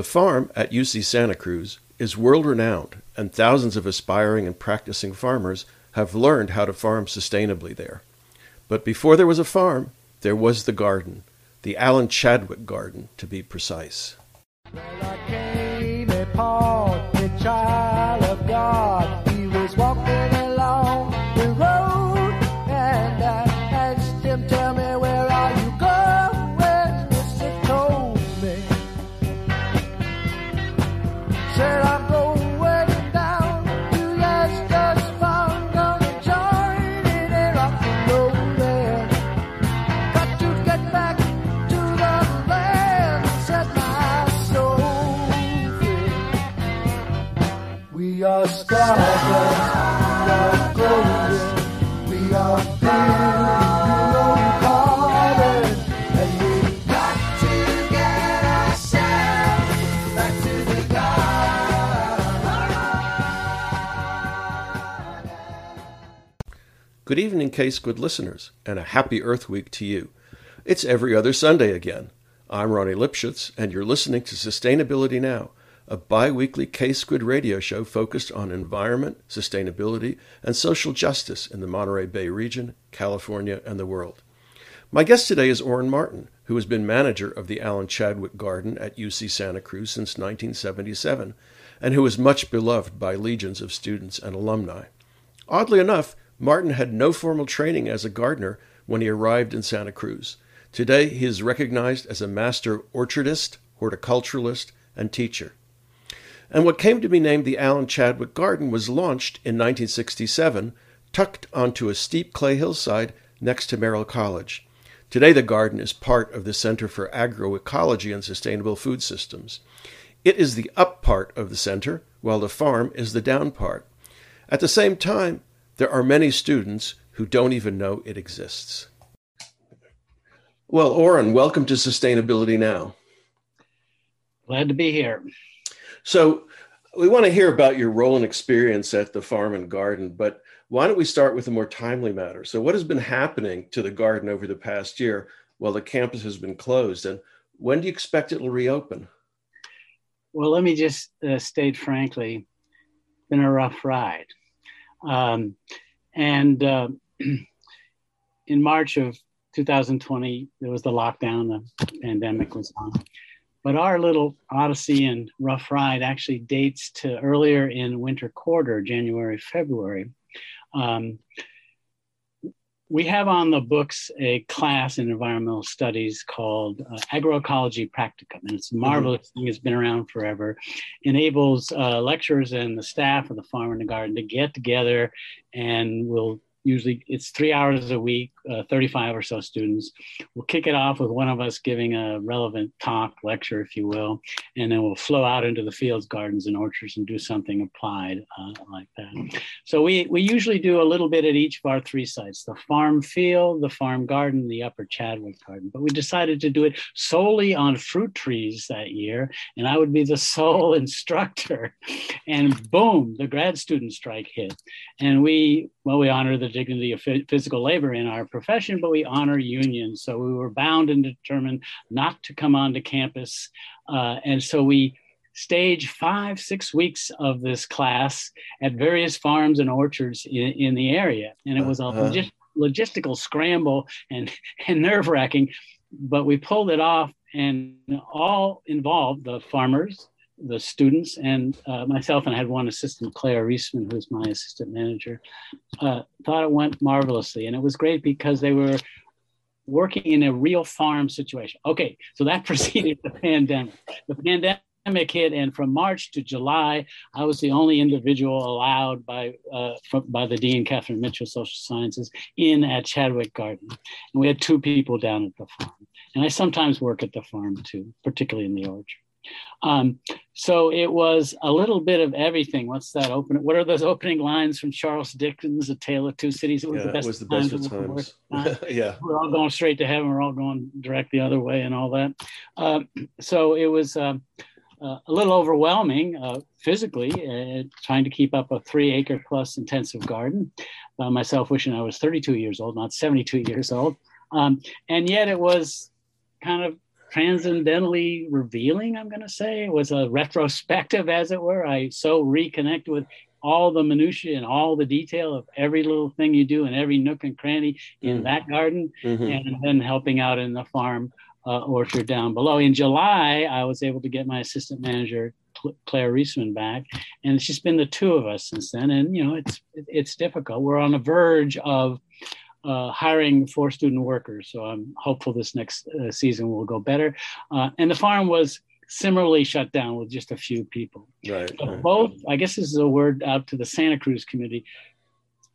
The farm at UC Santa Cruz is world renowned, and thousands of aspiring and practicing farmers have learned how to farm sustainably there. But before there was a farm, there was the garden, the Alan Chadwick Garden, to be precise. Good evening, KSQD listeners, and a happy Earth Week to you. It's every other Sunday again. I'm Ronnie Lipschutz, and you're listening to Sustainability Now, a bi weekly KSQD radio show focused on environment, sustainability, and social justice in the Monterey Bay region, California, and the world. My guest today is Orin Martin, who has been manager of the Alan Chadwick Garden at UC Santa Cruz since 1977, and who is much beloved by legions of students and alumni. Oddly enough, Martin had no formal training as a gardener when he arrived in Santa Cruz. Today, he is recognized as a master orchardist, horticulturalist, and teacher. And what came to be named the Alan Chadwick Garden was launched in 1967, tucked onto a steep clay hillside next to Merrill College. Today, the garden is part of the Center for Agroecology and Sustainable Food Systems. It is the up part of the center, while the farm is the down part. At the same time, there are many students who don't even know it exists. Well, Orin, welcome to Sustainability Now. Glad to be here. So, we want to hear about your role and experience at the farm and garden, but why don't we start with a more timely matter? So, what has been happening to the garden over the past year while the campus has been closed, and when do you expect it will reopen? Well, let me just uh, state frankly, been a rough ride. Um, and uh, in March of 2020, there was the lockdown, the pandemic was on. But our little odyssey and rough ride actually dates to earlier in winter quarter, January, February. Um, we have on the books a class in environmental studies called uh, agroecology practicum and it's a marvelous mm-hmm. thing it's been around forever enables uh, lecturers and the staff of the farm and the garden to get together and we'll usually it's three hours a week, uh, 35 or so students. We'll kick it off with one of us giving a relevant talk, lecture, if you will, and then we'll flow out into the fields, gardens, and orchards and do something applied uh, like that. So we, we usually do a little bit at each of our three sites, the farm field, the farm garden, the upper Chadwick garden. But we decided to do it solely on fruit trees that year, and I would be the sole instructor. And boom, the grad student strike hit. And we, well, we honor the dignity of physical labor in our profession, but we honor unions. So we were bound and determined not to come onto campus. Uh, and so we stage five, six weeks of this class at various farms and orchards in, in the area. And it was a uh-huh. logis- logistical scramble and, and nerve wracking, but we pulled it off and all involved the farmers, the students and uh, myself, and I had one assistant, Claire Reisman, who's my assistant manager, uh, thought it went marvelously. And it was great because they were working in a real farm situation. Okay, so that preceded the pandemic. The pandemic hit, and from March to July, I was the only individual allowed by uh, from, by the dean, Katharyne Mitchell, Social Sciences, in at Chadwick Garden, and we had two people down at the farm. And I sometimes work at the farm too, particularly in the orchard. Um, so it was a little bit of everything. What's that open? What are those opening lines from Charles Dickens, A Tale of Two Cities? It was yeah, the best, was the best of times. times. yeah. We're all going straight to heaven. We're all going direct the other way and all that. Uh, so it was uh, uh, a little overwhelming uh, physically, uh, trying to keep up a three acre plus intensive garden. myself wishing I was 32 years old, not 72 years old. Um, and yet it was kind of transcendently revealing, I'm going to say. It was a retrospective, as it were. I so reconnected with all the minutiae and all the detail of every little thing you do in every nook and cranny in mm-hmm. that garden, mm-hmm. and then helping out in the farm uh, orchard down below. In July, I was able to get my assistant manager Claire Reisman back, and it's just been the two of us since then. And you know, it's it's difficult. We're on the verge of uh, hiring four student workers, so I'm hopeful this next uh, season will go better. Uh, and the farm was similarly shut down with just a few people. Right, right. Both, I guess, this is a word out to the Santa Cruz community.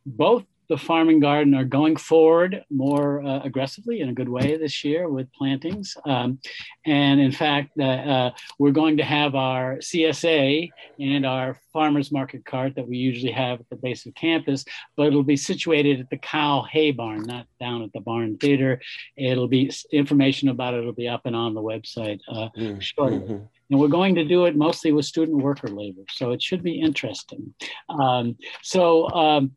Both the farm and garden are going forward more uh, aggressively in a good way this year with plantings. Um, and in fact, uh, uh, we're going to have our CSA and our farmers market cart that we usually have at the base of campus, but it'll be situated at the cow hay barn, not down at the barn theater. It'll be information about it will be up and on the website mm-hmm. shortly. Mm-hmm. And we're going to do it mostly with student worker labor. So it should be interesting. Um, so um,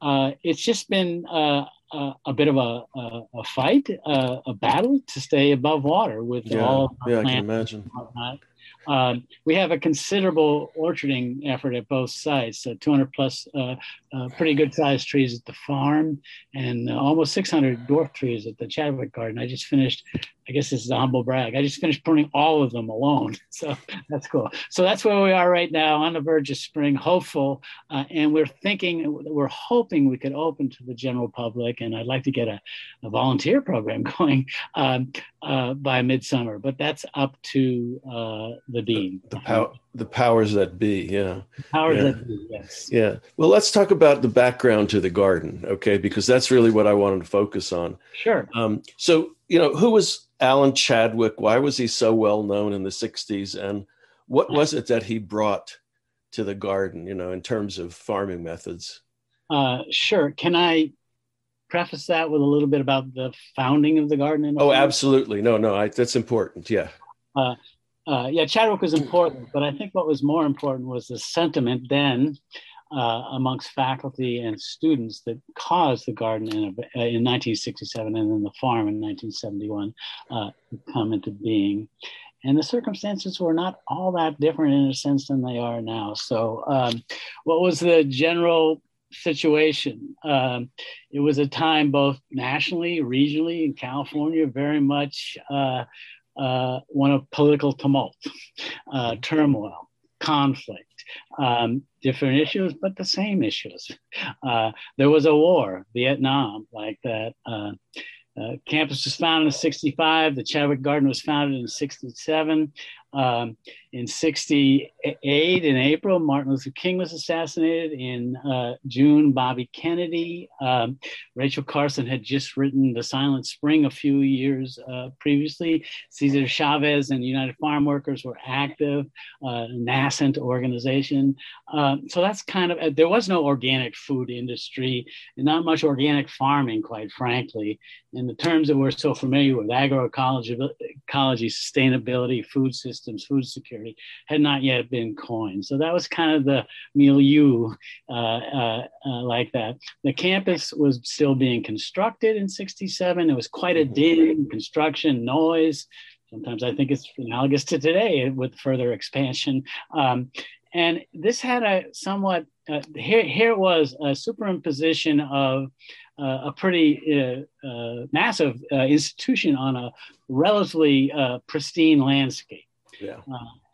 uh, it's just been uh, a, a, bit of a, a, a fight, uh, a battle to stay above water with yeah, all. Yeah, I can imagine. Um, we have a considerable orcharding effort at both sites. So 200 plus uh, uh, pretty good sized trees at the farm and uh, almost 600 dwarf trees at the Chadwick Garden. I just finished I guess this is a humble brag. I just finished pruning all of them alone. So that's cool. So that's where we are right now on the verge of spring, hopeful. Uh, and we're thinking, we're hoping we could open to the general public. And I'd like to get a, a volunteer program going um, uh, by midsummer, but that's up to uh, the dean. The, the, pow- the powers that be, yeah. Powers yeah. that be, yes. Yeah. Well, let's talk about the background to the garden, okay? Because that's really what I wanted to focus on. Sure. Um, so, you know, who was Alan Chadwick, why was he so well known in the 60s? And what was it that he brought to the garden, you know, in terms of farming methods? Uh, sure. Can I preface that with a little bit about the founding of the garden? oh, absolutely. No, no, I, that's important. Yeah. Uh, uh, yeah, Chadwick was important, but I think what was more important was the sentiment then uh, amongst faculty and students that caused the garden in, uh, in 1967 and then the farm in 1971 uh, to come into being. And the circumstances were not all that different in a sense than they are now. So, um, what was the general situation? Um, it was a time both nationally, regionally, in California, very much uh, uh, one of political tumult, uh, turmoil, conflict. Um, different issues, but the same issues. Uh, there was a war, Vietnam, like that. Uh, uh, campus was founded in 65. The Chadwick Garden was founded in 67. Um, in 68, in April, Martin Luther King was assassinated. In uh, June, Bobby Kennedy. Um, Rachel Carson had just written The Silent Spring a few years uh, previously. Cesar Chavez and United Farm Workers were active, uh, nascent organization. Um, so that's kind of, there was no organic food industry and not much organic farming, quite frankly. In the terms that we're so familiar with agroecology, ecology, sustainability, food systems, food security had not yet been coined. So that was kind of the milieu uh, uh, uh, like that. The campus was still being constructed in 67. It was quite a mm-hmm. din, construction, noise. Sometimes I think it's analogous to today with further expansion. Um, and this had a somewhat, uh, here, here it was a superimposition of uh, a pretty uh, uh, massive uh, institution on a relatively uh, pristine landscape. Yeah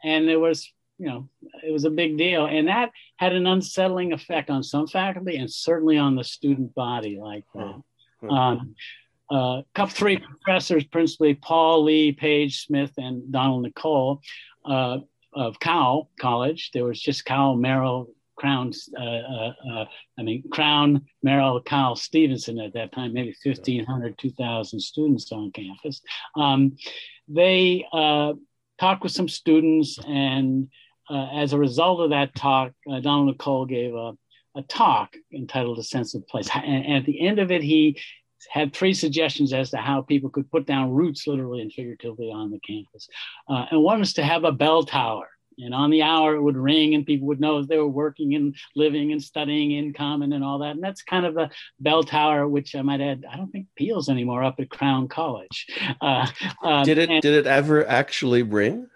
and there was you know it was a big deal and that had an unsettling effect on some faculty and certainly on the student body like that mm-hmm. um, uh, couple three professors principally paul lee page smith and donald nicole uh, of Cowell College. There was just Cowell Merrill Crown, uh, uh, uh, I mean, Crown, Merrill, Cowell Stevenson at that time, maybe 1,500, 2,000 students on campus. Um, they uh, talked with some students, and uh, as a result of that talk, uh, Donald Nicole gave a, a talk entitled A Sense of Place. And, and, at the end of it, he had three suggestions as to how people could put down roots, literally and figuratively, on the campus. Uh, and one was to have a bell tower And on the hour, it would ring, and people would know they were working and living and studying in common and all that. And that's kind of the bell tower, which I might add, I don't think peals anymore up at Crown College. Uh, um, did it? And, did it ever actually ring?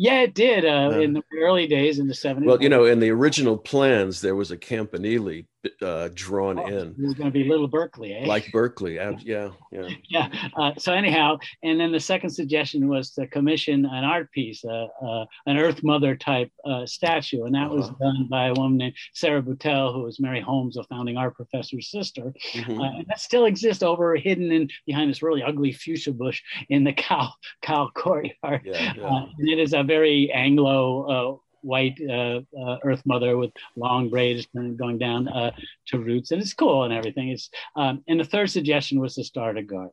Yeah, it did uh, uh, in the early days in the 70s. Well, you know, in the original plans, there was a campanile uh, drawn oh, in. It was going to be Little Berkeley, eh? Like Berkeley, yeah, yeah. yeah. Uh, so anyhow, and then the second suggestion was to commission an art piece, uh, uh an Earth Mother type uh, statue, and that uh-huh. was done by a woman named Sarah Boutelle, who was Mary Holmes, a founding art professor's sister. Mm-hmm. and that still exists over hidden in behind this really ugly fuchsia bush in the cow cow courtyard. Yeah, yeah. and it is a very Anglo uh, white uh, uh, Earth Mother with long braids going down uh, to roots, and it's cool and everything. It's um, and the third suggestion was to start a garden,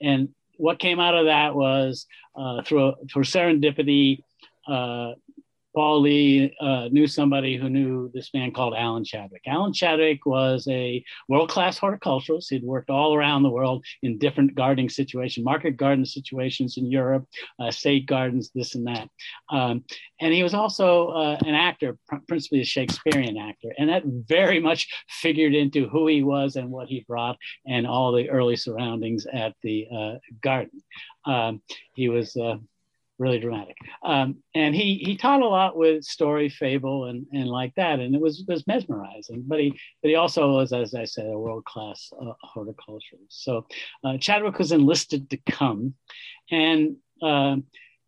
and what came out of that was uh, through through serendipity. Paul Lee uh, knew somebody who knew this man called Alan Chadwick. Alan Chadwick was a world class horticulturalist. He'd worked all around the world in different gardening situations, market garden situations in Europe, uh, state gardens, this and that. Um, and he was also uh, an actor, principally a Shakespearean actor. And that very much figured into who he was and what he brought and all the early surroundings at the uh, garden. Um, he was uh, really dramatic. Um, and he he taught a lot with story, fable, and and like that, and it was was mesmerizing. But he but he also was, as I said, a world class uh, horticulturist. So uh, Chadwick was enlisted to come, and. Uh,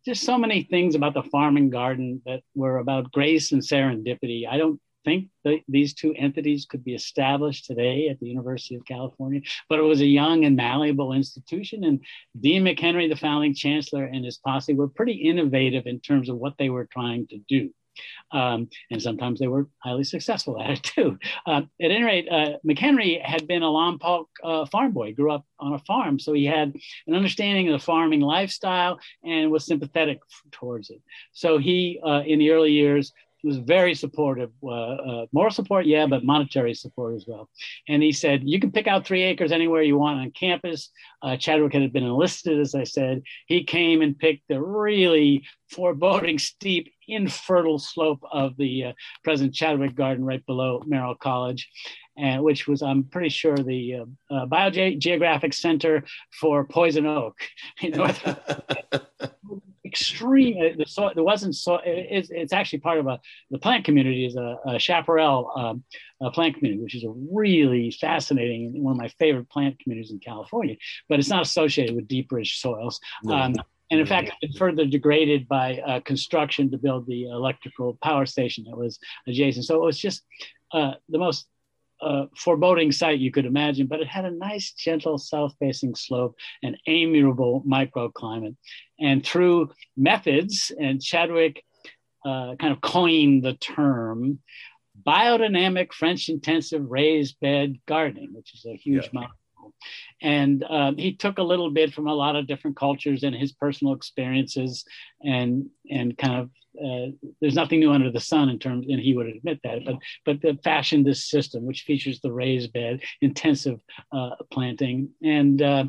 just so many things about the farm and garden that were about grace and serendipity. I don't think that these two entities could be established today at the University of California, but it was a young and malleable institution. And Dean McHenry, the founding chancellor, and his posse were pretty innovative in terms of what they were trying to do. Um, and sometimes they were highly successful at it too. Uh, at any rate, uh, McHenry had been a Lompoc uh, farm boy, grew up on a farm, so he had an understanding of the farming lifestyle and was sympathetic towards it. So he, uh, in the early years, was very supportive. Uh, uh, moral support, yeah, but monetary support as well. And he said, you can pick out three acres anywhere you want on campus. Uh, Chadwick had been enlisted, as I said. He came and picked the really foreboding, steep, infertile slope of the uh, present Chadwick Garden right below Merrill College. And which was, I'm pretty sure, the uh, uh, Biogeographic Center for Poison Oak. extreme. The so there wasn't so. It's, it's actually part of a the plant community is a, a chaparral um, a plant community, which is a really fascinating one of my favorite plant communities in California. But it's not associated with deep rich soils. No. Um, and in fact, it's further degraded by uh, construction to build the electrical power station that was adjacent. So it was just uh, the most uh, foreboding sight you could imagine, but it had a nice, gentle, south facing slope and amiable microclimate. And through methods, and Chadwick uh, kind of coined the term biodynamic French intensive raised bed gardening, which is a huge yeah. And um, he took a little bit from a lot of different cultures and his personal experiences and and kind of uh, there's nothing new under the sun in terms, and he would admit that, but but the fashioned this system, which features the raised bed, intensive uh, planting, and uh,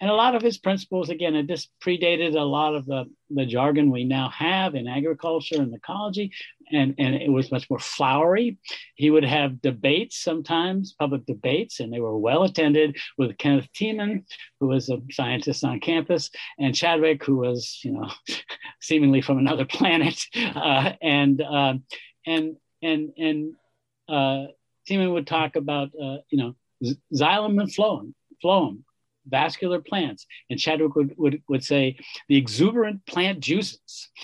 and a lot of his principles, again, it just predated a lot of the, the jargon we now have in agriculture and ecology, and, and it was much more flowery. He would have debates sometimes, public debates, and they were well attended with Kenneth Thimann, who was a scientist on campus, and Chadwick, who was, you know, seemingly from another planet, uh, and uh, and and and uh, Thimann would talk about, uh, you know, xylem and phloem, phloem vascular plants. And Chadwick would, would, would say the exuberant plant juices.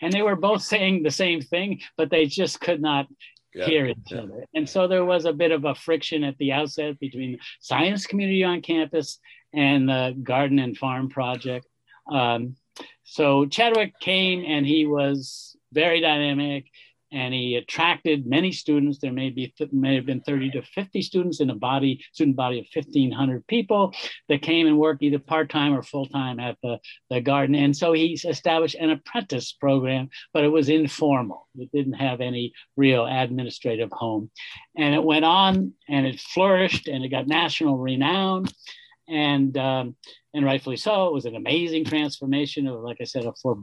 And they were both saying the same thing, but they just could not yeah, hear each yeah. other. And so there was a bit of a friction at the outset between the science community on campus and the garden and farm project. Um, so Chadwick came and he was very dynamic and he attracted many students. There may be may have been 30 to 50 students in a body student body of 1,500 people that came and worked either part time or full time at the, the garden. And so he established an apprentice program, but it was informal. It didn't have any real administrative home, and it went on and it flourished and it got national renown, and um, and rightfully so. It was an amazing transformation of, like I said, a for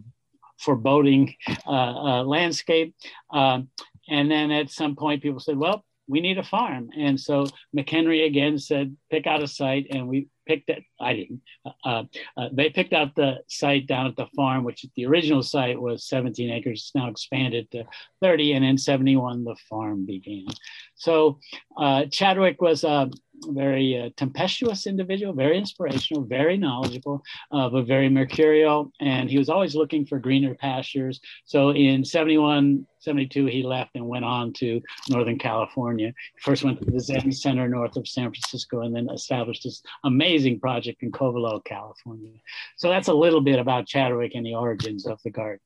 foreboding uh, uh, landscape. Um, and then at some point, people said, well, we need a farm. And so McHenry again said, pick out a site. And we picked it. I didn't. Uh, uh, they picked out the site down at the farm, which the original site was 17 acres. It's now expanded to 30. And in 71, the farm began. So uh, Chadwick was a very uh, tempestuous individual, very inspirational, very knowledgeable, uh, but very mercurial. And he was always looking for greener pastures. So in 71, 72, he left and went on to Northern California. First went to the Zen Center north of San Francisco and then established this amazing project in Covelo, California. So that's a little bit about Chadwick and the origins of the garden.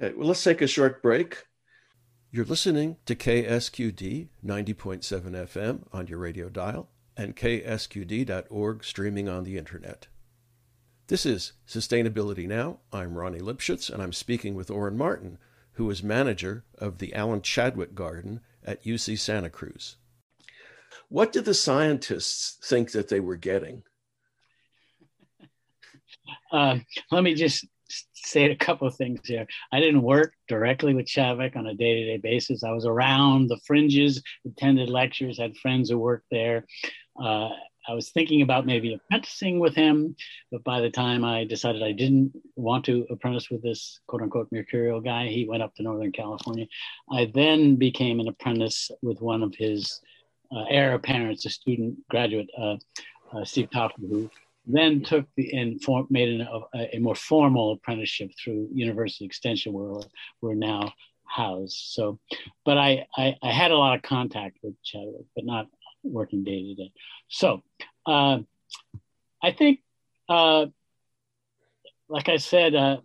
Okay, well, let's take a short break. You're listening to KSQD 90.7 FM on your radio dial and ksqd.org streaming on the internet. This is Sustainability Now. I'm Ronnie Lipschutz, and I'm speaking with Orin Martin, who is manager of the Alan Chadwick Garden at UC Santa Cruz. What did the scientists think that they were getting? Uh, let me just say a couple of things here. I didn't work directly with Chadwick on a day to day basis. I was around the fringes, attended lectures, had friends who worked there. Uh, I was thinking about maybe apprenticing with him, but by the time I decided I didn't want to apprentice with this quote unquote mercurial guy, he went up to Northern California. I then became an apprentice with one of his uh, heir apparents, a student graduate, uh, uh Steve Toffler, who then took the and made an, a, a, more formal apprenticeship through University Extension, where we're now housed. So, but I, I, I had a lot of contact with Chadwick, but not working day to day. So, uh, I think, uh, like I said, uh,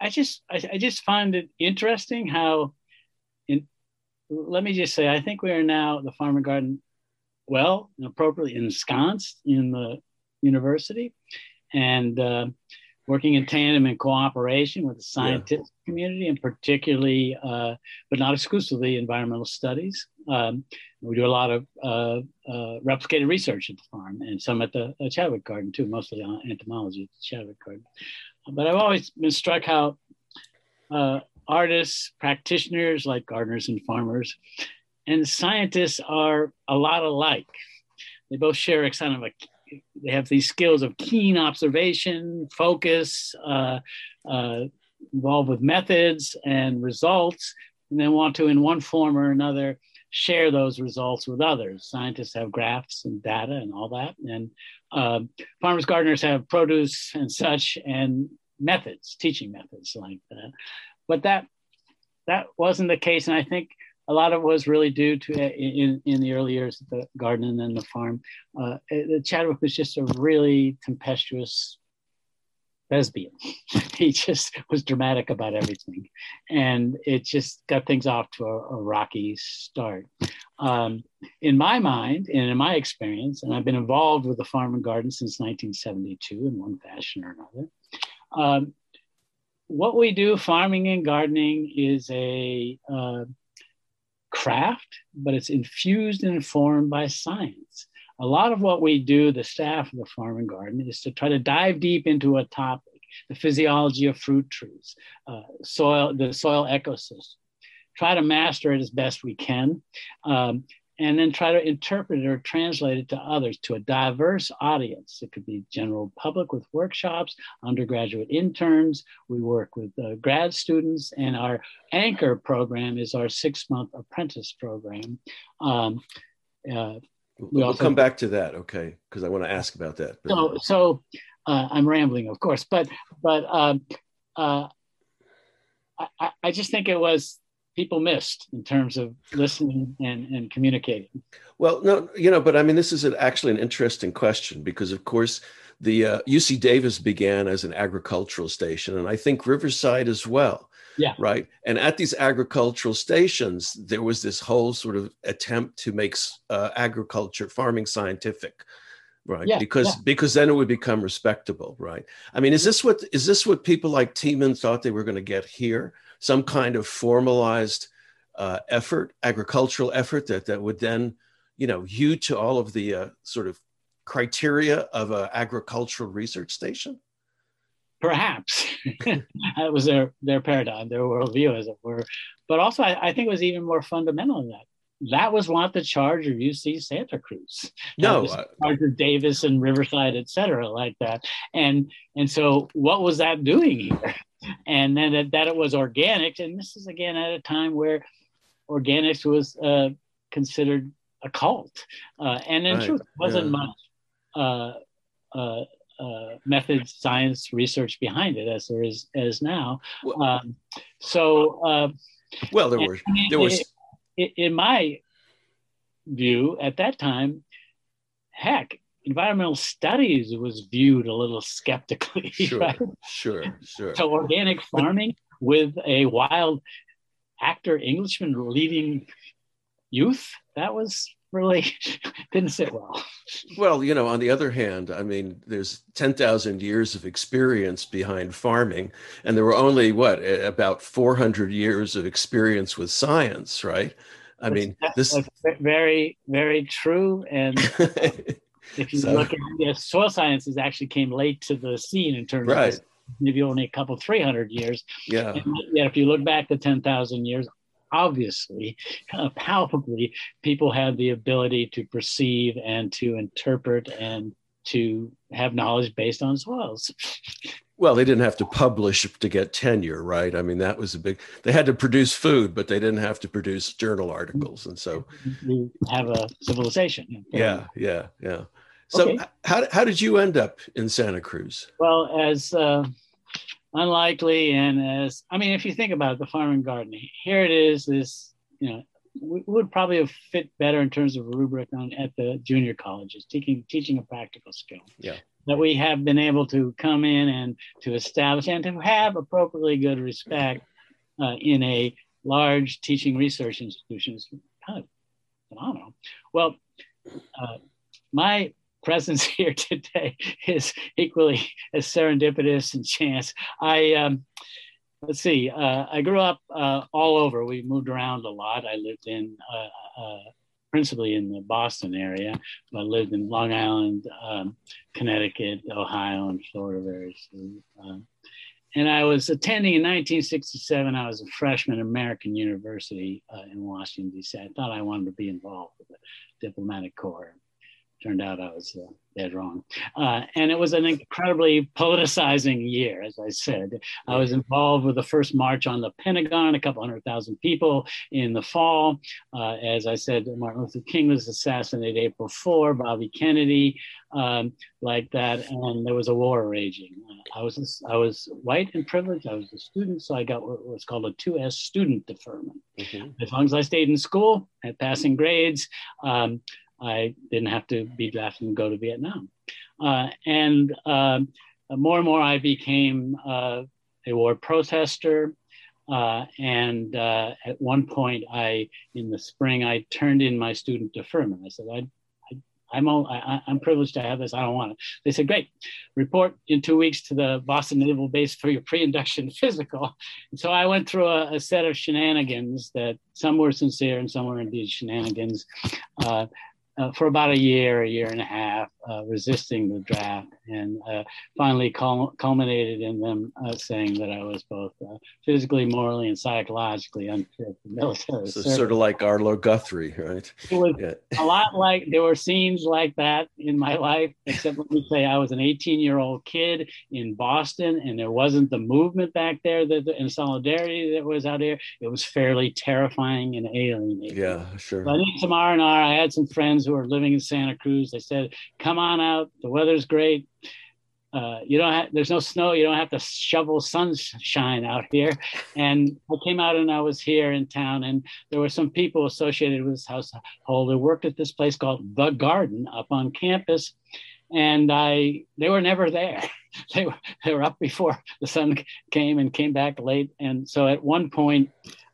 I just I, I just find it interesting how, in let me just say, I think we are now the farm and garden well appropriately ensconced in the university and uh, working in tandem and cooperation with the scientific yeah. community and particularly, uh, but not exclusively, environmental studies. Um, we do a lot of uh, uh replicated research at the farm and some at the Chadwick Garden too, mostly on entomology at the Chadwick Garden. But I've always been struck how uh, artists, practitioners like gardeners and farmers, and scientists are a lot alike. They both share a kind of a they have these skills of keen observation, focus, uh, uh, involved with methods and results, and then want to, in one form or another, share those results with others. Scientists have graphs and data and all that, and uh, farmers gardeners have produce and such, and methods, teaching methods like that. But that that wasn't the case, and I think a lot of it was really due to uh, in, in the early years of the garden and then the farm. Uh, Chadwick was just a really tempestuous lesbian. he just was dramatic about everything. And it just got things off to a, a rocky start. Um, in my mind and in my experience, and I've been involved with the farm and garden since 1972 in one fashion or another. Um, what we do, farming and gardening, is a uh, craft, but it's infused and informed by science. A lot of what we do, the staff of the farm and garden, is to try to dive deep into a topic the physiology of fruit trees, uh, soil, the soil ecosystem. Try to master it as best we can. Um, and then try to interpret it or translate it to others, to a diverse audience. It could be general public with workshops, undergraduate interns. We work with uh, grad students, and our anchor program is our six-month apprentice program. Um, uh, we will come back to that, okay? Because I want to ask about that. So, so uh, I'm rambling, of course, but but um, uh, I, I just think it was people missed in terms of listening and, and communicating? Well, no, you know, but I mean, this is an, actually an interesting question because, of course, the uh, UC Davis began as an agricultural station, and I think Riverside as well. Yeah. Right. And at these agricultural stations, there was this whole sort of attempt to make uh, agriculture, farming scientific right yeah, because yeah. because then it would become respectable right i mean is this what is this what people like Thimann thought they were going to get here some kind of formalized uh, effort, agricultural effort that, that would then, you know, hew to all of the uh, sort of criteria of an agricultural research station? perhaps that was their their paradigm, their worldview, as it were. But also, I, I think it was even more fundamental than that that was not the charge of UC Santa Cruz. No, charge of Davis and Riverside, et cetera, like that. And and so, what was that doing here? And then that, that it was organic, and this is again at a time where organics was uh, considered a cult, uh, and in right. truth, wasn't yeah. much uh, uh, uh, method science research behind it as there is as now. Um, so, uh, well, there were there was in my view at that time, heck, environmental studies was viewed a little skeptically. Sure, right? sure, sure. So organic farming with a wild actor Englishman leading youth, that was really didn't sit well. Well, you know, on the other hand, I mean, there's 10,000 years of experience behind farming, and there were only, what, about 400 years of experience with science, right? I that's, mean, this is very, very true. And um, if you so, look at yeah, soil sciences, actually came late to the scene in terms right. of maybe only a couple, 300 years. Yeah. And yet, if you look back to 10,000 years, obviously, uh, palpably, people had the ability to perceive and to interpret and to have knowledge based on soils. Well, they didn't have to publish to get tenure, right? I mean, that was a big. They had to produce food, but they didn't have to produce journal articles, and so we have a civilization. Yeah, yeah, yeah. So, okay. how how did you end up in Santa Cruz? Well, as uh, unlikely and as i mean if you think about it, the farm and gardening here it is this you know, we would probably have fit better in terms of a rubric on at the junior colleges teaching teaching a practical skill. Yeah. That we have been able to come in and to establish and to have appropriately good respect uh, in a large teaching research institution is kind of phenomenal. Well uh, my presence here today is equally as serendipitous and chance. I um, let's see. Uh, I grew up uh, all over. We moved around a lot. I lived in uh, uh principally in the Boston area, but lived in Long Island, um, Connecticut, Ohio, and Florida soon. Um, and I was attending in 1967. I was a freshman at American University uh, in Washington D.C. I thought I wanted to be involved with the diplomatic corps turned out I was uh, dead wrong. Uh, and it was an incredibly politicizing year, as I said. I was involved with the first march on the Pentagon, a couple hundred thousand people in the fall. Uh, as I said, Martin Luther King was assassinated April 4, Bobby Kennedy, um, like that. And there was a war raging. Uh, I, was, I was white and privileged. I was a student, so I got what was called a 2S student deferment. Mm-hmm. As long as I stayed in school, had passing grades, um, I didn't have to be drafted and go to Vietnam. Uh, and uh, more and more, I became uh, a war protester. Uh, and uh, at one point, I, in the spring, I turned in my student deferment. I said, I, I'm, all, I, am privileged to have this. I don't want it. They said, great. Report in two weeks to the Boston Naval Base for your pre-induction physical. And so I went through a, a, set of shenanigans that some were sincere and some were indeed shenanigans. Uh, for about a year, a year and a half, uh, resisting the draft, and uh, finally cul- culminated in them uh, saying that I was both uh, physically, morally, and psychologically unfit for military so service. Sort of like Arlo Guthrie, right? It was yeah. a lot like there were scenes like that in my life, except let me say I was an 18-year-old kid in Boston, and there wasn't the movement back there that and solidarity that was out there. It was fairly terrifying and alienating. Yeah, sure. So I need some R and R. I had some friends who are living in Santa Cruz. They said, "Come on out. The weather's great. Uh, you don't have, there's no snow. You don't have to shovel sunshine out here." And I came out and I was here in town, and there were some people associated with this household who worked at this place called The Garden up on campus, and I they were never there. they were they were up before the sun came and came back late. And so at one point,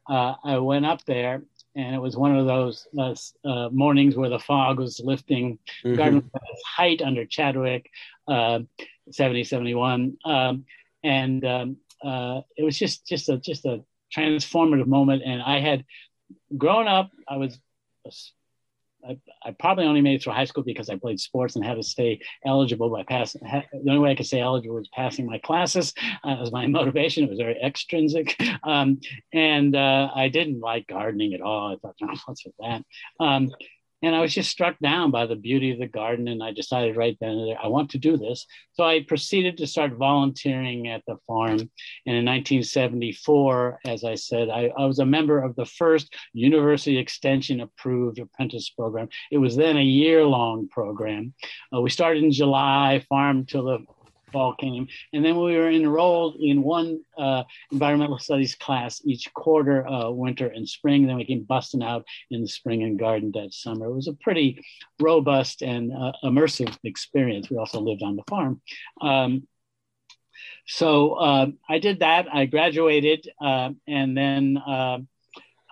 uh, I went up there and it was one of those uh, uh, mornings where the fog was lifting. Mm-hmm. Garden height under Chadwick, uh, 70, 71. Um, and um, uh, it was just, just, a, just a transformative moment. And I had grown up, I was I, I, probably only made it through high school because I played sports and had to stay eligible by passing. The only way I could stay eligible was passing my classes. Uh, was my motivation. It was very extrinsic, um, and uh, I didn't like gardening at all. I thought, no, what's with that? Um, and I was just struck down by the beauty of the garden. And I decided right then and there, I want to do this. So I proceeded to start volunteering at the farm. And in 1974, as I said, I, I was a member of the first University Extension approved apprentice program. It was then a year long program. Uh, we started in July, farm till the fall came. And then we were enrolled in one uh, environmental studies class each quarter, uh, winter and spring. Then we came busting out in the spring and garden that summer. It was a pretty robust and uh, immersive experience. We also lived on the farm. Um, so uh, I did that. I graduated, uh, and then uh,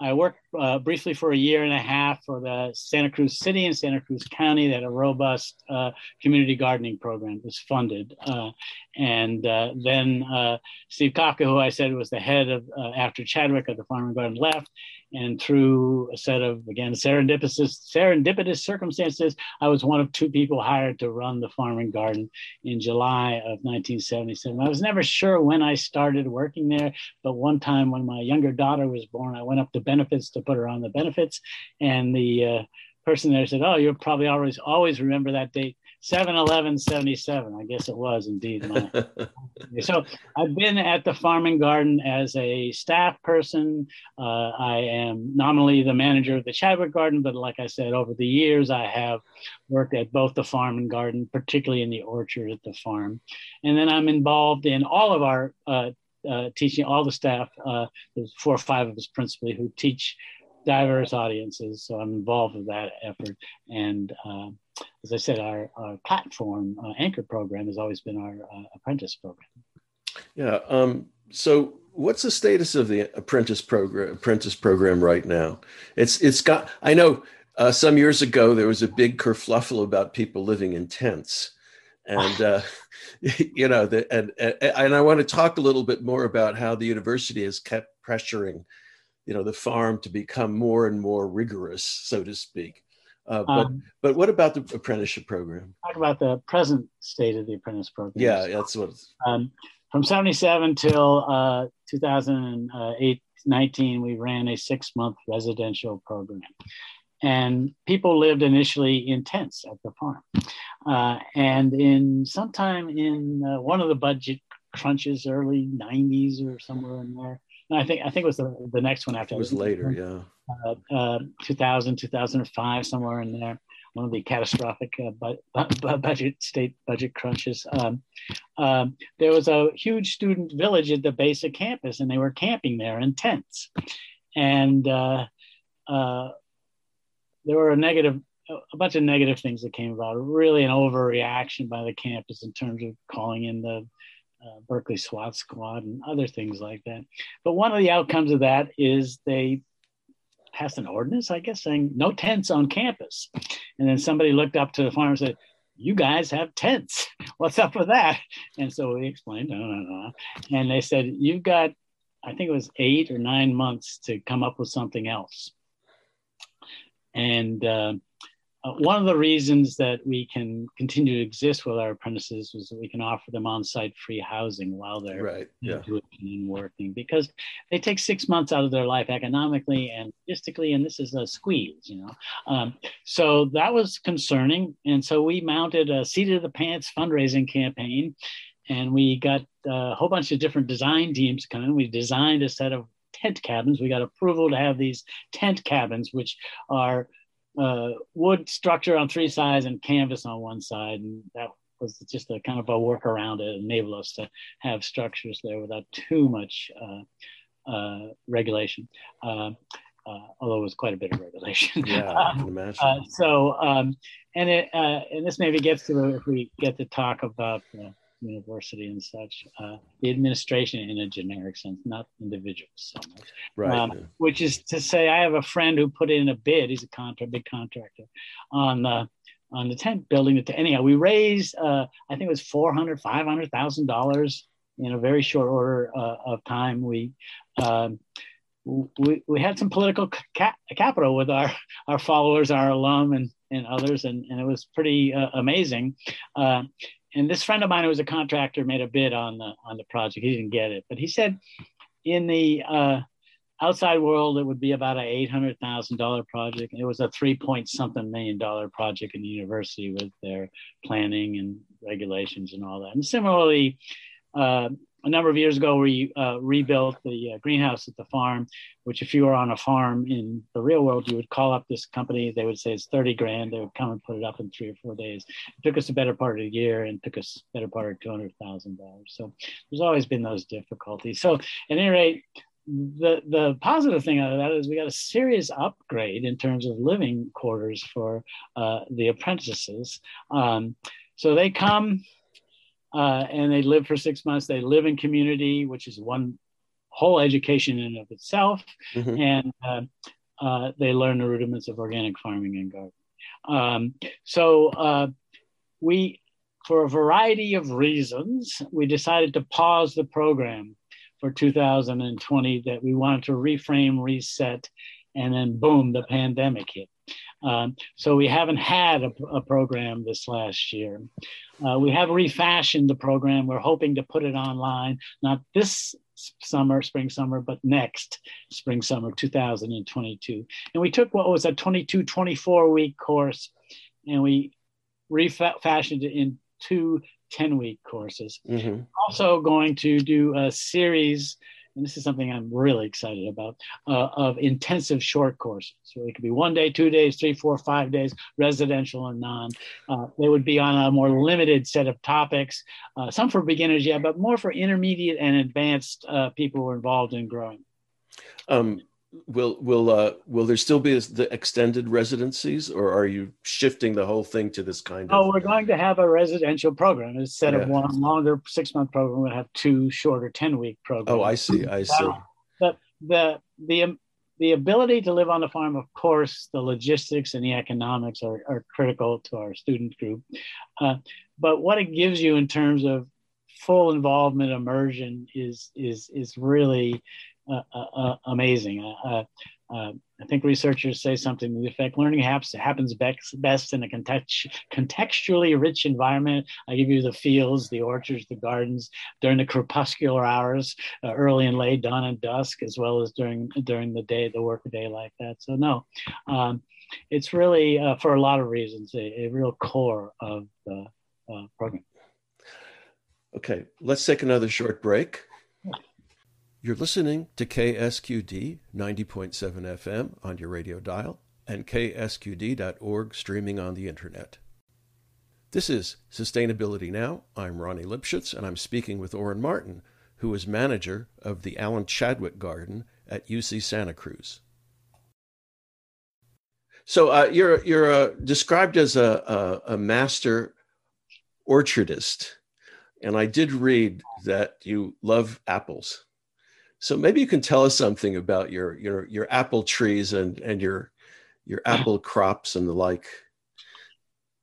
I worked uh, briefly for a year and a half for the Santa Cruz City and Santa Cruz County that a robust uh, community gardening program was funded. Uh, and uh, then uh, Steve Kaffka, who I said was the head of, uh, after Chadwick of the Farm and Garden left, and through a set of, again, serendipitous, serendipitous circumstances, I was one of two people hired to run the Farm and Garden in July of 1977. I was never sure when I started working there, but one time when my younger daughter was born, I went up to benefits to put her on the benefits. And the uh, person there said, Oh, you'll probably always, always remember that date. 7 11 77 i guess it was indeed so i've been at the farm and garden as a staff person. Uh, i am nominally the manager of the chadwick garden but like i said over the years i have worked at both the farm and garden particularly in the orchard at the farm. And then i'm involved in all of our uh, uh, teaching all the staff uh, there's four or five of us principally who teach diverse audiences. So I'm involved with that effort. And uh, as I said, our, our platform uh, anchor program has always been our uh, apprentice program. Yeah. Um, so what's the status of the apprentice program apprentice program right now? It's it's got. I know uh, some years ago there was a big kerfluffle about people living in tents. And uh, you know, the, and, and and I want to talk a little bit more about how the university has kept pressuring you know the farm to become more and more rigorous, so to speak. Uh, but um, but what about the apprenticeship program? Talk about the present state of the apprentice program. Yeah, that's what. Um, from 77 till uh, 2008 19 we ran a six month residential program and people lived initially in tents at the farm uh, and in sometime in uh, one of the budget crunches early 90s or somewhere in there I think I think it was the, the next one after. It was later, yeah. Uh, uh, 2000, 2005, somewhere in there. One of the catastrophic uh, bu- budget state budget crunches. Um, um, there was a huge student village at the base of campus, and they were camping there in tents. And uh, uh, there were a negative, a bunch of negative things that came about. Really, an overreaction by the campus in terms of calling in the uh, Berkeley SWAT squad and other things like that. But one of the outcomes of that is they passed an ordinance, I guess, saying no tents on campus. And then somebody looked up to the farm and said, you guys have tents. What's up with that? And so we explained, no, no, no. And they said, you've got, I think it was eight or nine months to come up with something else. And uh, uh, one of the reasons that we can continue to exist with our apprentices is that we can offer them on-site free housing while they're right. yeah. doing and working because they take six months out of their life economically and logistically, and this is a squeeze, you know. Um, so that was concerning, and so we mounted a seat of the pants fundraising campaign, and we got a whole bunch of different design teams coming. We designed a set of tent cabins. We got approval to have these tent cabins, which are uh, wood structure on three sides and canvas on one side. And that was just a kind of a workaround to enable us to have structures there without too much uh, uh, regulation. Uh, uh, although it was quite a bit of regulation. Yeah, I can imagine. Uh, so, um, and it, and this maybe gets to if we get to talk about university and such, uh, the administration in a generic sense, not individuals so much. Right. Um. Which is to say, I have a friend who put in a bid. He's a contract, big contractor, on the on the tent building. The anyhow, we raised, uh, I think it was four hundred, five hundred thousand dollars in a very short order uh, of time. We um, we, we had some political ca- capital with our, our followers, our alum, and, and others, and, and it was pretty uh, amazing. Uh, and this friend of mine who was a contractor made a bid on the on the project. He didn't get it, but he said in the uh, outside world it would be about an eight hundred thousand dollar project. It was a three point something million dollar project in the university with their planning and regulations and all that. And similarly, uh, a number of years ago, we uh, rebuilt the uh, greenhouse at the farm, which if you were on a farm in the real world, you would call up this company. They would say it's 30 grand. They would come and put it up in three or four days. It took us a better part of a year and took us a better part of $200,000. So there's always been those difficulties. So at any rate, the, the positive thing out of that is we got a serious upgrade in terms of living quarters for uh, the apprentices. Um, so they come, uh, and they live for six months. They live in community, which is one whole education in and of itself, mm-hmm. and uh, uh, they learn the rudiments of organic farming and gardening. Um, so uh, we, for a variety of reasons, we decided to pause the program for 2020. That we wanted to reframe, reset, and then boom, the pandemic hit. Um, so we haven't had a, a program this last year. Uh, we have refashioned the program. We're hoping to put it online, not this summer, spring, summer, but next spring, summer 2022. And we took what was a 22, 24 week course and we refashioned it in two 10 week courses. Mm-hmm. Also, going to do a series and this is something I'm really excited about, uh, of intensive short courses. So it could be one day, two days, three, four, five days, residential and non. Uh, they would be on a more limited set of topics, uh, some for beginners, yeah, but more for intermediate and advanced uh, people who are involved in growing. Um, will will uh, will there still be the extended residencies, or are you shifting the whole thing to this kind of? Oh, we're going to have a residential program instead yeah. of one longer six month program. We'll have two shorter ten week programs. Oh, I see. I see. The the the the ability to live on the farm, of course, the logistics and the economics are, are critical to our student group. Uh, but what it gives you in terms of full involvement, immersion is is is really uh, uh, uh, amazing. I think researchers say something to the effect learning happens, happens best, in a context, contextually rich environment. I give you the fields, the orchards, the gardens during the crepuscular hours, uh, early and late, dawn and dusk, as well as during during the day, the work day like that. So no, um, it's really uh, for a lot of reasons a, a real core of the uh, program. Okay, let's take another short break. You're listening to KSQD 90.7 FM on your radio dial and ksqd.org streaming on the internet. This is Sustainability Now. I'm Ronnie Lipschutz, and I'm speaking with Orin Martin, who is manager of the Alan Chadwick Garden at UC Santa Cruz. So uh, you're you're uh, described as a, a, a master orchardist, and I did read that you love apples. So maybe you can tell us something about your your your apple trees and and your your apple crops and the like.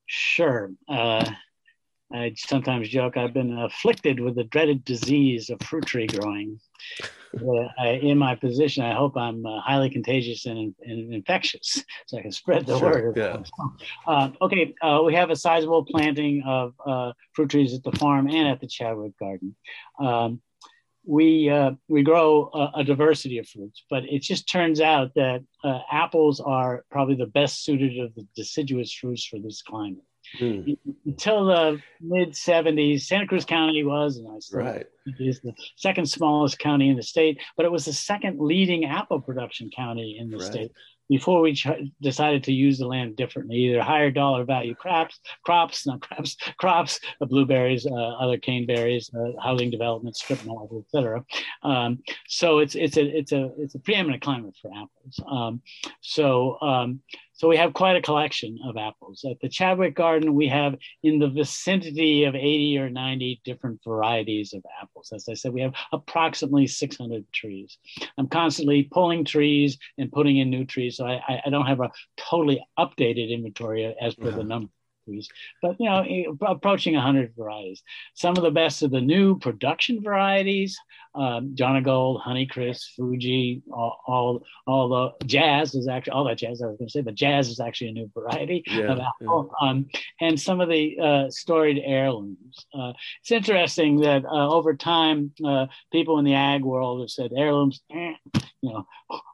Sure. Uh, I sometimes joke I've been afflicted with the dreaded disease of fruit tree growing. I, in my position, I hope I'm uh, highly contagious and, and, infectious, so I can spread the sure, word. Yeah. Uh, okay, uh, we have a sizable planting of uh, fruit trees at the farm and at the Chadwick Garden. Um, we uh, we grow a, a, diversity of fruits, but it just turns out that uh, apples are probably the best suited of the deciduous fruits for this climate. Mm. Until the mid 70s, Santa Cruz County was, and I still right. is the second smallest county in the state, but it was the second leading apple production county in the right. state before we ch- decided to use the land differently, either higher dollar value crops, crops, not crops, crops, uh, blueberries, uh, other caneberries, uh, housing development, strip malls, etc. Um, so it's it's a it's a it's a preeminent climate for apples. Um, so um, so we have quite a collection of apples. At the Chadwick Garden, we have in the vicinity of 80 or 90 different varieties of apples. As I said, we have approximately 600 trees. I'm constantly pulling trees and putting in new trees, so I, I don't have a totally updated inventory as per the uh-huh. number. But you know, approaching 100 varieties. Some of the best of the new production varieties, um, Jonagold, Honeycrisp, Fuji, all, all, all the jazz is actually all that jazz I was going to say, but jazz is actually a new variety yeah, of apple. Yeah. Um, and some of the uh, storied heirlooms. Uh, it's interesting that uh, over time, uh, people in the ag world have said heirlooms, eh, you know,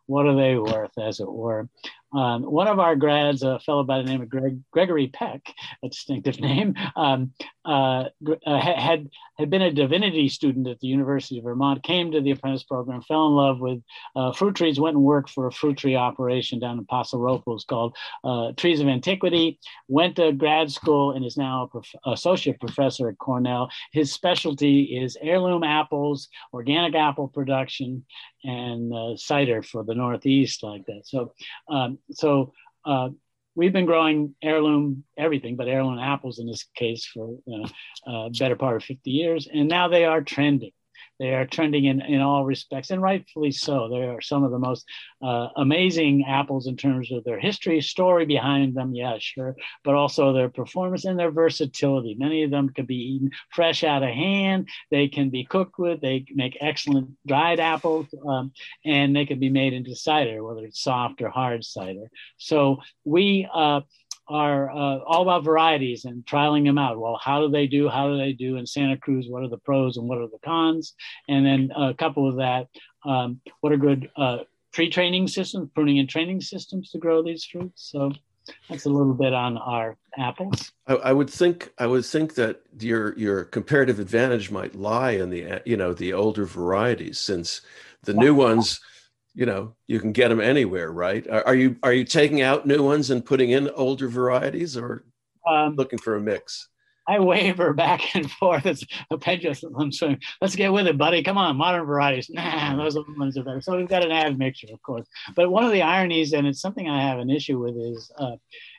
what are they worth, as it were? Um, one of our grads, a fellow by the name of Greg, Gregory Peck, a distinctive name, um, uh, uh, had had been a divinity student at the University of Vermont, came to the apprentice program, fell in love with uh, fruit trees, went and worked for a fruit tree operation down in Paso Robles called uh, Trees of Antiquity, went to grad school and is now a prof- associate professor at Cornell. His specialty is heirloom apples, organic apple production, and uh, cider for the Northeast like that. So, um, so uh, we've been growing heirloom everything, but heirloom apples in this case for uh, uh, better part of 50 years, and now they are trending. They are trending in, in all respects, and rightfully so. They are some of the most uh, amazing apples in terms of their history, story behind them, yeah, sure, but also their performance and their versatility. Many of them can be eaten fresh out of hand. They can be cooked with. They make excellent dried apples, um, and they can be made into cider, whether it's soft or hard cider. So we uh, are uh, all about varieties and trialing them out. Well, how do they do? How do they do in Santa Cruz? What are the pros and what are the cons? And then a couple of that, um, what are good uh, tree training systems, pruning and training systems to grow these fruits? So that's a little bit on our apples. I, I, would think I would think that your your comparative advantage might lie in the you know the older varieties, since the new ones you know you can get them anywhere right are, are you are you taking out new ones and putting in older varieties or um, looking for a mix I waver back and forth. It's a pendulum swing. Let's get with it, buddy. Come on, modern varieties. Nah, those are the ones that are better. So we've got an admixture, of course. But one of the ironies, and it's something I have an issue with, is uh,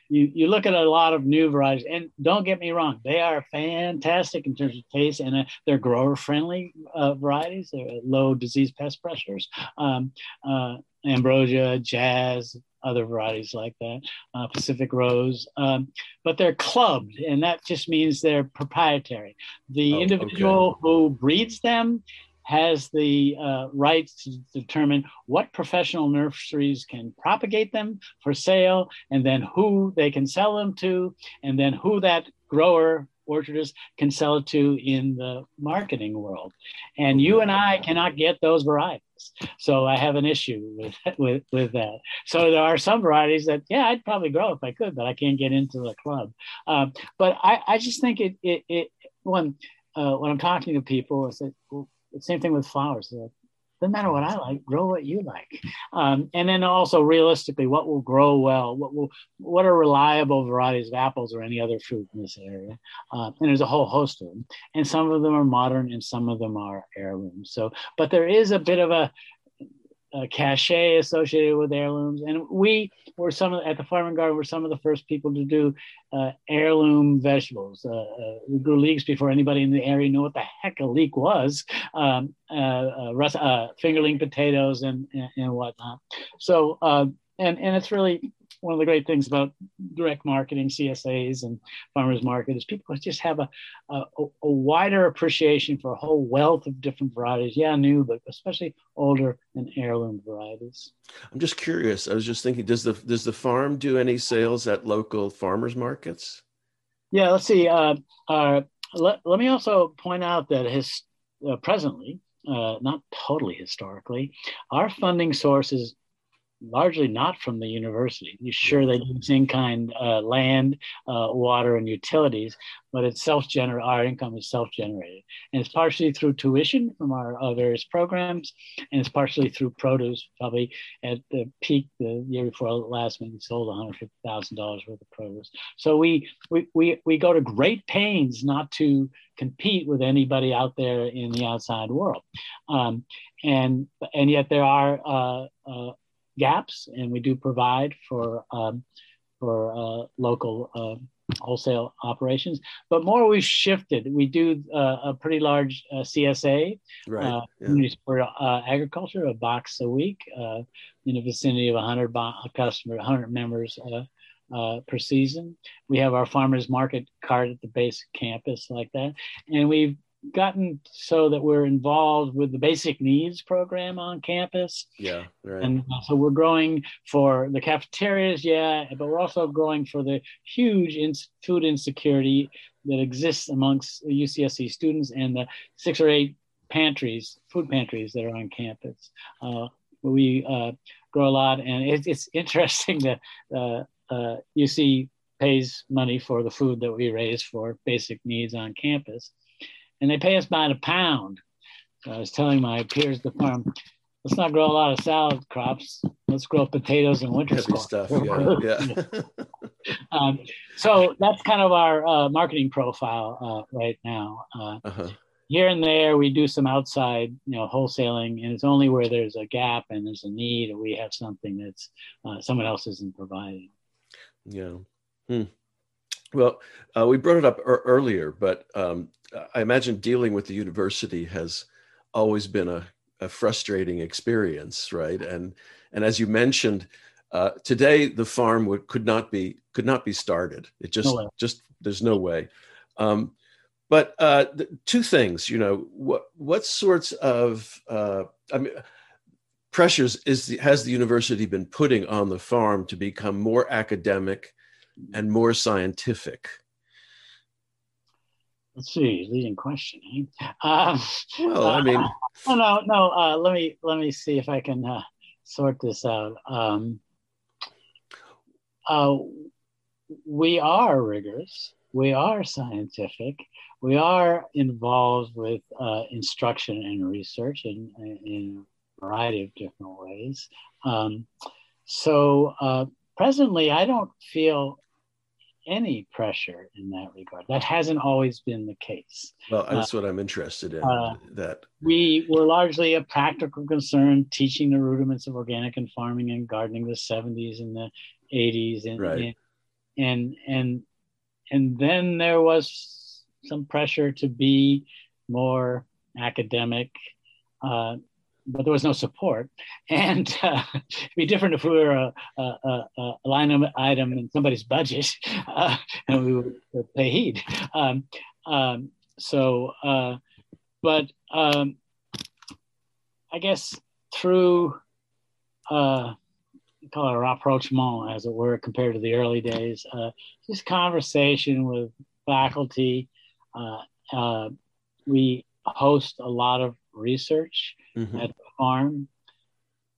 you, you look at a lot of new varieties, and don't get me wrong, they are fantastic in terms of taste, and uh, they're grower friendly uh, varieties. They're low disease pest pressures. Um, uh, ambrosia, jazz, other varieties like that, uh, Pacific Rose, um, but they're clubbed, and that just means they're proprietary. The oh, individual okay. who breeds them has the uh, right to determine what professional nurseries can propagate them for sale, and then who they can sell them to, and then who that grower orchardist can sell it to in the marketing world. And you and I cannot get those varieties. So I have an issue with, with, with that. So there are some varieties that, yeah, I'd probably grow if I could, but I can't get into the club. Um, but I, I just think it, it, it when, uh, when I'm talking to people, it's like, well, same thing with flowers. Like, doesn't matter what I like, grow what you like. Um, and then also realistically, what will grow well? What will what are reliable varieties of apples or any other fruit in this area? Uh, and there's a whole host of them. And some of them are modern and some of them are heirlooms. So, but there is a bit of a uh, cachet associated with heirlooms. And we were some of, at the farming garden were some of the first people to do uh, heirloom vegetables. Uh, uh we grew leeks before anybody in the area knew what the heck a leek was. Um, uh, uh, fingerling potatoes and, and, and whatnot. So and and it's really one of the great things about direct marketing, CSAs, and farmers market is people just have a, a, a, wider appreciation for a whole wealth of different varieties. Yeah, new, but especially older and heirloom varieties. I'm just curious. I was just thinking, does the does the farm do any sales at local farmers markets? Yeah, let's see. Uh, uh, let, let me also point out that his uh, presently, uh, not totally historically, our funding source is largely not from the university. You sure, they use in kind uh, land, uh, water, and utilities, but it's self generated. Our income is self generated. And it's partially through tuition from our uh, various programs, and it's partially through produce. Probably at the peak the year before last, we sold $150,000 worth of produce. So we, we, we, we go to great pains not to compete with anybody out there in the outside world. Um, and, and yet there are uh, uh, gaps, and we do provide for um, for uh, local uh, wholesale operations. But more, we've shifted. We do uh, a pretty large uh, CSA, right. Uh, yeah. for uh, agriculture, a box a week in the vicinity of 100 bo- customer, 100 members uh, per season. We have our farmers market cart at the base campus like that, and we've gotten so that we're involved with the basic needs program on campus. Yeah, right. And so we're growing for the cafeterias, yeah, but we're also growing for the huge in- food insecurity that exists amongst UCSC students and the six or eight pantries, food pantries that are on campus. Uh, we uh, grow a lot, and it, it's interesting that uh, UC uh, pays money for the food that we raise for basic needs on campus and they pay us by the pound. So I was telling my peers at the farm, let's not grow a lot of salad crops. Let's grow potatoes and winter Heavy stuff. Yeah, yeah. um, so that's kind of our uh, marketing profile uh, right now. Uh, uh-huh. Here and there, we do some outside, you know, wholesaling, and it's only where there's a gap and there's a need, or we have something that's uh, someone else isn't providing. Yeah. Hmm. Well, uh, we brought it up er- earlier, but um, I imagine dealing with the university has always been a, a frustrating experience, right? And and as you mentioned, uh, today the farm would, could not be could not be started. It just no just there's no way. Um, but uh, two things, you know, what what sorts of uh, I mean pressures is the, has the university been putting on the farm to become more academic and more scientific? Let's see, leading question. Eh? Um, well, I mean, uh, no, no. Uh, let me let me see if I can uh, sort this out. Um, uh, we are rigorous. We are scientific. We are involved with uh, instruction and research in, in a variety of different ways. Um, so uh, presently, I don't feel any pressure in that regard. That hasn't always been the case. Well, that's uh, what I'm interested in. Uh, that we were largely a practical concern, teaching the rudiments of organic and farming and gardening the 70s and the 80s, and right. and, and and and then there was some pressure to be more academic. Uh, but there was no support. And uh, it'd be different if we were a, a, a, a line item in somebody's budget uh, and we would pay heed. Um, um, so, uh, but um, I guess through uh, call it a rapprochement, as it were, compared to the early days, uh, just conversation with faculty. Uh, we host a lot of research mm-hmm. at the farm.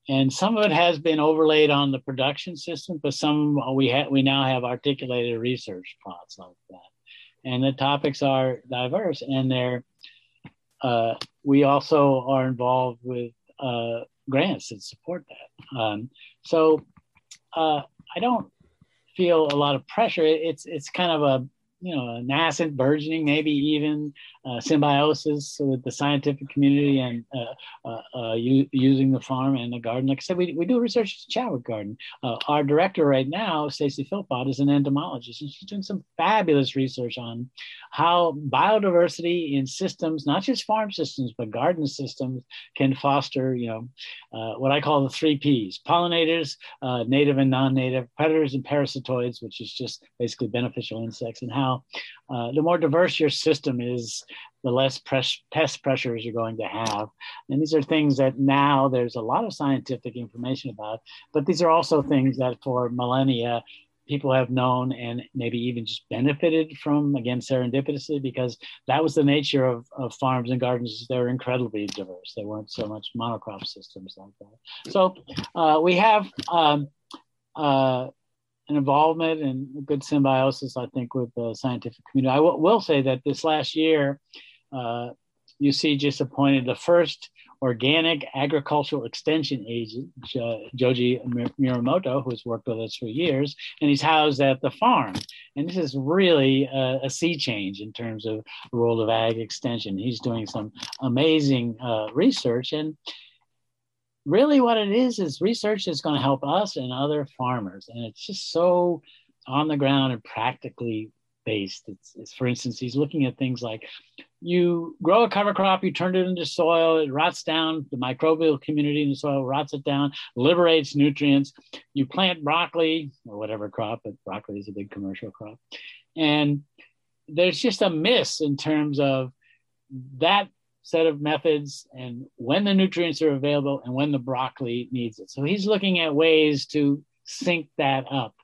And some of it has been overlaid on the production system, but some we we now have articulated research plots like that. And the topics are diverse, and they're uh, we also are involved with uh, grants that support that. Um, so uh, I don't feel a lot of pressure. It's it's kind of a you know, nascent, burgeoning, maybe even symbiosis with the scientific community and uh, uh, uh u- using the farm and the garden. Like I said, we, we do research at Chadwick Garden. Uh, our director right now, Stacy Philpott, is an entomologist, and she's doing some fabulous research on how biodiversity in systems, not just farm systems, but garden systems, can foster, you know, uh, what I call the three Ps: pollinators, native and non-native, predators and parasitoids, which is just basically beneficial insects, and how uh, the more diverse your system is, the less pest pressures you're going to have. And these are things that now there's a lot of scientific information about, but these are also things that for millennia, people have known and maybe even just benefited from, again, serendipitously, because that was the nature of, of farms and gardens. They were incredibly diverse. They weren't so much monocrop systems like that. So uh, we have um, uh, an involvement and good symbiosis, I think, with the scientific community. I w- will say that this last year, uh, UC just appointed the first organic agricultural extension agent, Joji Muramoto, who's worked with us for years, and he's housed at the farm. And this is really a, a sea change in terms of the world of ag extension. He's doing some amazing uh, research, and really what it is is research is going to help us and other farmers and it's just so on the ground and practically based it's, it's, for instance he's looking at things like you grow a cover crop, you turn it into soil, it rots down, the microbial community in the soil rots it down, liberates nutrients. You plant broccoli or whatever crop, but broccoli is a big commercial crop. And there's just a miss in terms of that set of methods and when the nutrients are available and when the broccoli needs it. So he's looking at ways to sync that up.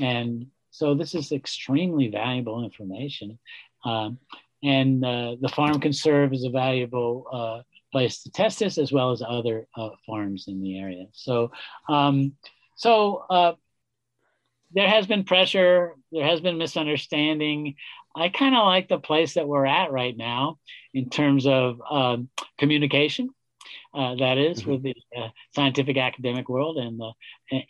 And so this is extremely valuable information. Um, and uh, the farm can serve as a valuable uh, place to test this as well as other uh, farms in the area. So, um, so uh, there has been pressure, there has been misunderstanding. I kind of like the place that we're at right now in terms of um, communication. Uh, that is, mm-hmm. with the uh, scientific academic world and the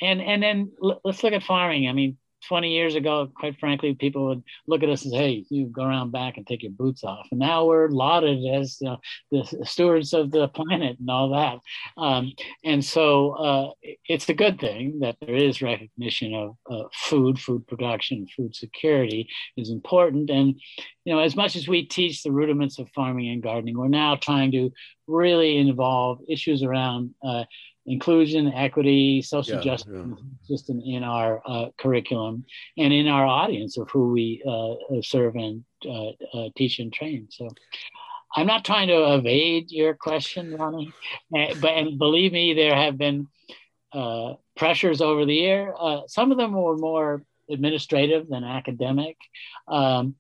and and then l- let's look at farming. I mean, 20 years ago, quite frankly, people would look at us and say, hey, you go around back and take your boots off. And now we're lauded as know, the stewards of the planet and all that. Um, and so uh, it's a good thing that there is recognition of uh, food, food production, food security is important. And, you know, as much as we teach the rudiments of farming and gardening, we're now trying to really involve issues around uh, inclusion, equity, social yeah, justice, yeah. just in, our uh, curriculum and in our audience of who we uh, uh serve and uh, uh, teach and train. So I'm not trying to evade your question, Ronnie, eh, but and believe me, there have been uh, pressures over the year. some of them were more administrative than academic. Um,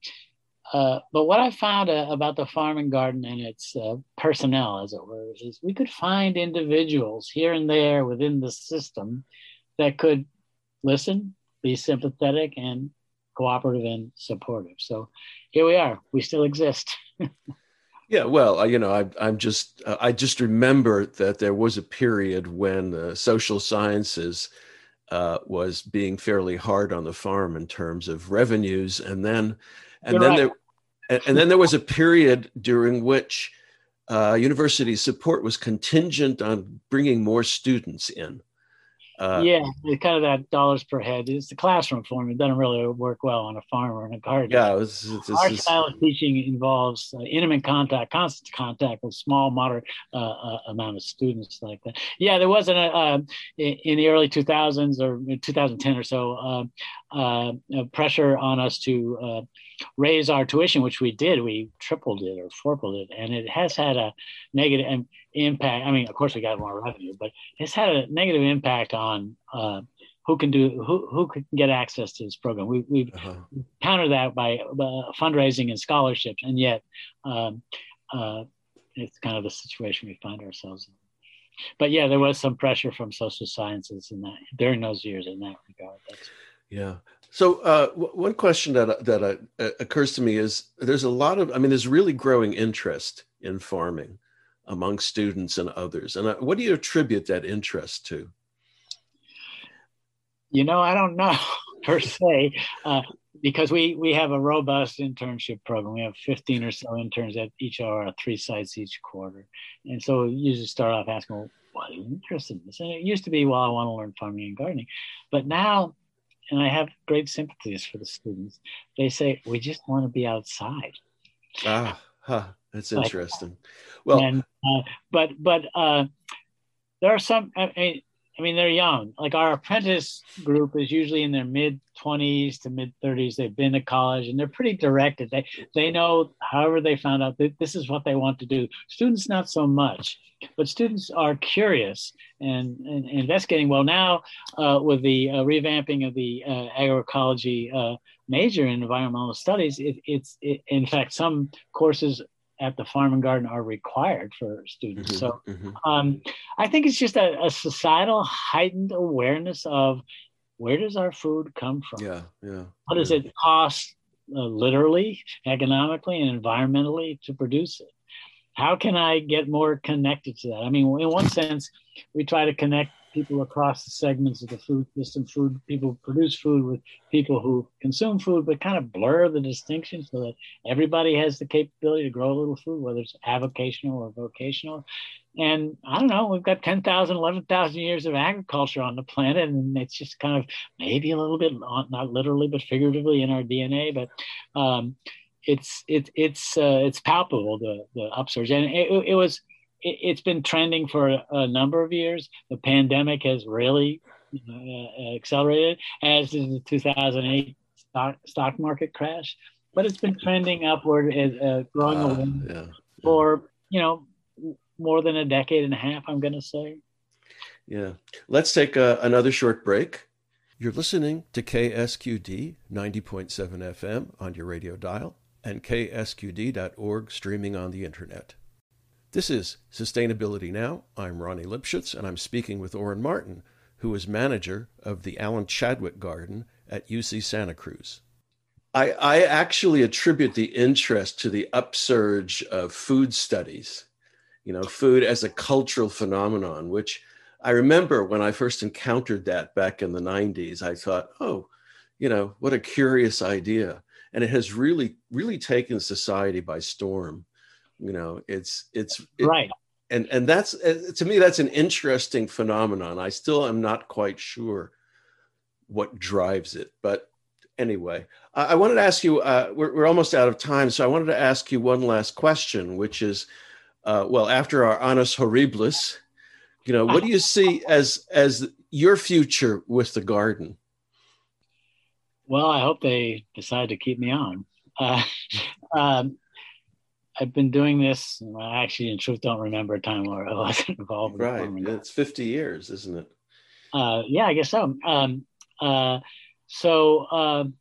uh, but what I found uh, about the farm and garden and its uh, personnel, as it were, is we could find individuals here and there within the system that could listen, be sympathetic, and cooperative and supportive. So here we are. We still exist. yeah, well, you know, I, am just uh, I just remember that there was a period when social sciences. Uh, was being fairly hard on the farm in terms of revenues, and then and You're then right. there and, and then there was a period during which uh, university support was contingent on bringing more students in. Uh, yeah, kind of that dollars per head. It's the classroom form. It doesn't really work well on a farm or in a garden. Yeah, it was, it's, our it's, style of teaching involves uh, intimate contact, constant contact with small, moderate uh, uh amount of students like that. Yeah, there wasn't a uh, in, in, the early 2000s or 2010 or so uh, pressure on us to raise our tuition, which we did. We tripled it or fourpled it, and it has had a negative impact. I mean, of course, we got more revenue, but it's had a negative impact on uh, who can do who who can get access to this program. We, we've uh-huh. countered that by uh, fundraising and scholarships, and yet um, uh, it's kind of the situation we find ourselves in. But yeah, there was some pressure from social sciences in that during those years in that regard. That's, yeah. So uh, w- one question that that uh, occurs to me is there's a lot of I mean there's really growing interest in farming among students and others. And uh, what do you attribute that interest to? You know, I don't know per se, uh, because we we have a robust internship program. We have 15 or so interns at each of our three sites each quarter, and so you just start off asking, well, "What are you interested in this?" And it used to be, "Well, I want to learn farming and gardening," but now, and I have great sympathies for the students. They say, "We just want to be outside." Ah, huh. That's interesting. Well, and, uh, but but uh, there are some. I mean, I mean, they're young. Like our apprentice group is usually in their mid twenties to mid thirties. They've been to college and they're pretty directed. They they know. However, they found out that this is what they want to do. Students, not so much, but students are curious and, and investigating. Well, now uh, with the uh, revamping of the uh, agroecology uh, major in environmental studies, it, it's it, in fact some courses at the farm and garden are required for students. Mm-hmm, so mm-hmm. Um, I think it's just a, a, societal heightened awareness of where does our food come from? Yeah, yeah. What does it cost uh, literally, economically, and environmentally to produce it? How can I get more connected to that? I mean, in one sense, we try to connect people across the segments of the food system, food people produce food with people who consume food, but kind of blur the distinction so that everybody has the capability to grow a little food, whether it's avocational or vocational. And I don't know, we've got 10,000, 11,000 years of agriculture on the planet, and it's just kind of maybe a little bit, not literally, but figuratively in our DNA. But um, it's it, it's uh, it's palpable the the upsurge, and it, it was it, has been trending for a, a, number of years. The pandemic has really uh, accelerated, as did the 2008 stock stock market crash. But it's been trending upward, uh, growing uh, yeah. for you know more than a decade and a half. I'm going to say. Yeah. Let's take a, uh, another short break. You're listening to KSQD 90.7 FM on your radio dial and ksqd.org streaming on the internet. This is Sustainability Now. I'm Ronnie Lipschutz, and I'm speaking with Orin Martin, who is manager of the Alan Chadwick Garden at UC Santa Cruz. I, I actually attribute the interest to the upsurge of food studies, you know, food as a cultural phenomenon, which I remember when I first encountered that back in the 90s, I thought, oh, you know, what a curious idea. And it has really, really taken society by storm. You know, it's, it's, it, right. And, and that's, uh, to me, that's an interesting phenomenon. I still am not quite sure what drives it. But anyway, I, I wanted to ask you, uh, we're, we're almost out of time. So I wanted to ask you one last question, which is, uh, well, after our annus horribilis, you know what do you see as as your future with the garden well i hope they decide to keep me on uh, um, i've been doing this i actually in truth don't remember a time where i wasn't involved right it's 50 years isn't it uh, yeah i guess so um, uh, so um,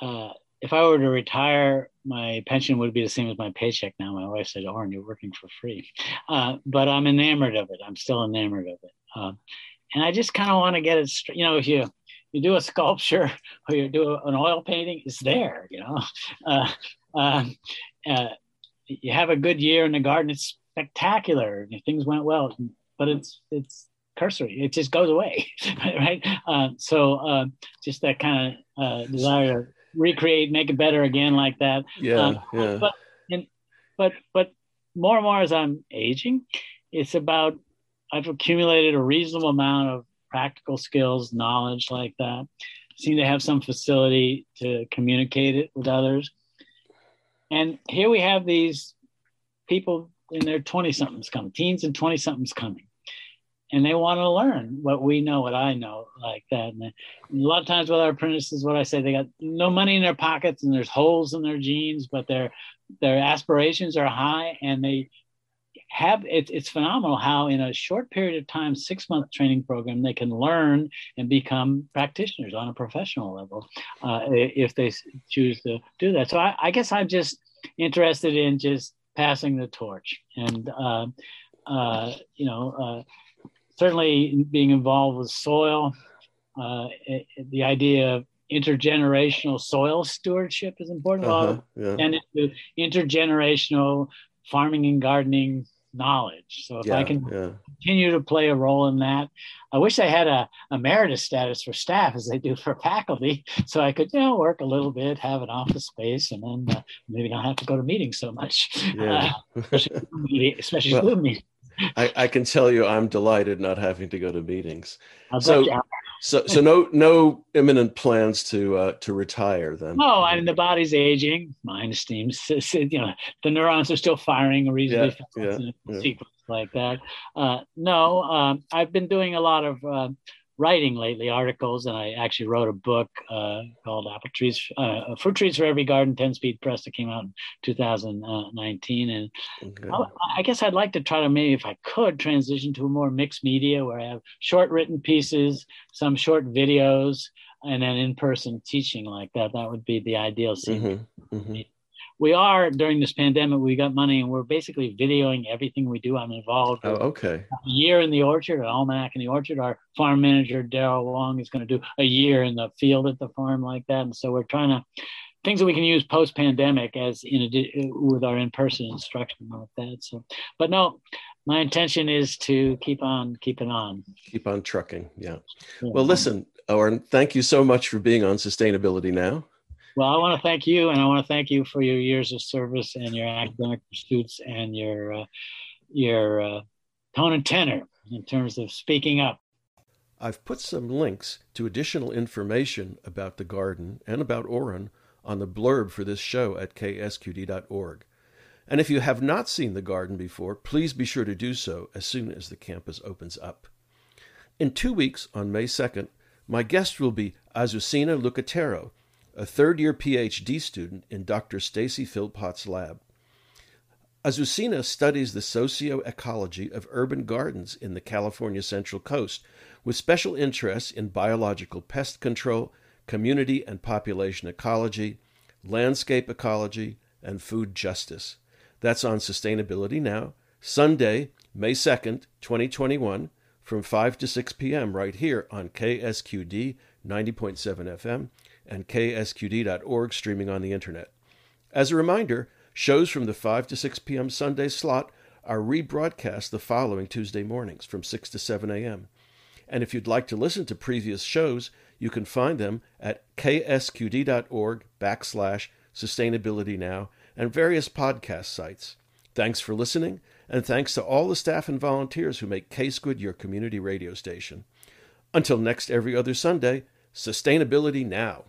uh, if i were to retire my pension would be the same as my paycheck now. My wife said, "Orin, you're working for free," uh, but I'm enamored of it. I'm still enamored of it, uh, and I just kind of want to get it. Straight. You know, if you you do a sculpture or you do an oil painting, it's there. You know, uh, um, uh, you have a good year in the garden. It's spectacular. Things went well, but it's it's cursory. It just goes away, right? Uh, so uh, just that kind of desire to recreate, make it better again like that. Yeah, um, yeah. But and, but but more and more as I'm aging, it's about I've accumulated a reasonable amount of practical skills, knowledge like that. Seem to have some facility to communicate it with others. And here we have these people in their 20 somethings coming, teens and 20 somethings coming and they want to learn what we know, what I know, like that. And, a lot of times with our apprentices, what I say, they got no money in their pockets and there's holes in their jeans, but their their aspirations are high, and they have it, it's phenomenal how in a short period of time, six month training program, they can learn and become practitioners on a professional level uh, if they choose to do that. So I, I, guess I'm just interested in just passing the torch and. Uh, uh, you know, uh, certainly being involved with soil, uh, it, the idea of intergenerational soil stewardship is important. Uh-huh, yeah. And intergenerational farming and gardening knowledge. So if yeah, I can yeah. continue to play a role in that, I wish I had a emeritus status for staff as they do for faculty, so I could you know work a little bit, have an office space, and then uh, maybe not have to go to meetings so much, yeah. uh, especially, especially well, meetings. I, I, can tell you, I'm delighted not having to go to meetings. So, so, so no, no imminent plans to uh, to retire then. No, I mean the body's aging. Mind esteems, you know, the neurons are still firing reasonably yeah, fast yeah, sequence like that. Uh, no, um, I've been doing a lot of uh, writing lately articles, and I actually wrote a book uh, called Apple Trees, uh, Fruit Trees for Every Garden, 10 speed press that came out in 2019. And okay. I, I guess I'd like to try to maybe, if I could, transition to a more mixed media where I have short written pieces, some short videos, and then in person teaching like that. That would be the ideal scene. Mm-hmm. Mm-hmm we are during this pandemic we got money and we're basically videoing everything we do. I'm involved oh okay. a year in the orchard an almanac in the orchard. Our farm manager Darryl Wong is going to do a year in the field at the farm like that. And so we're trying to things that we can use post pandemic as in a, with our in-person instruction like that. So but no my intention is to keep on keeping on. Keep on trucking yeah, yeah. well listen Orin, thank you so much for being on sustainability now well, I want to thank you, and I want to thank you for your years of service and your academic pursuits and your uh, your uh, tone and tenor in terms of speaking up. I've put some links to additional information about the garden and about Orin on the blurb for this show at ksqd.org. And if you have not seen the garden before, please be sure to do so as soon as the campus opens up. In two weeks, on May 2nd, my guest will be Azucena Lucatero, a third year PhD student in Dr. Stacy Philpott's lab. Azucena studies the socio-ecology of urban gardens in the California Central Coast, with special interests in biological pest control, community and population ecology, landscape ecology, and food justice. That's on Sustainability Now, Sunday, May 2nd, 2021, from 5 to 6 p.m. right here on KSQD 90.7 FM and ksqd.org streaming on the internet. As a reminder, shows from the 5 to 6 p.m. Sunday slot are rebroadcast the following Tuesday mornings from 6 to 7 a.m. And if you'd like to listen to previous shows, you can find them at ksqd.org backslash sustainability now and various podcast sites. Thanks for listening, and thanks to all the staff and volunteers who make KSQD your community radio station. Until next every other Sunday, Sustainability Now.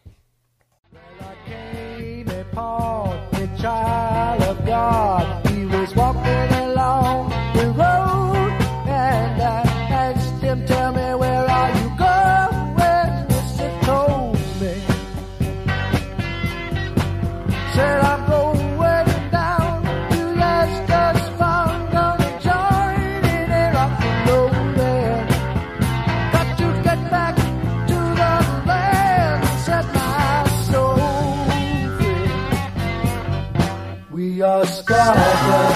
Well, your sky.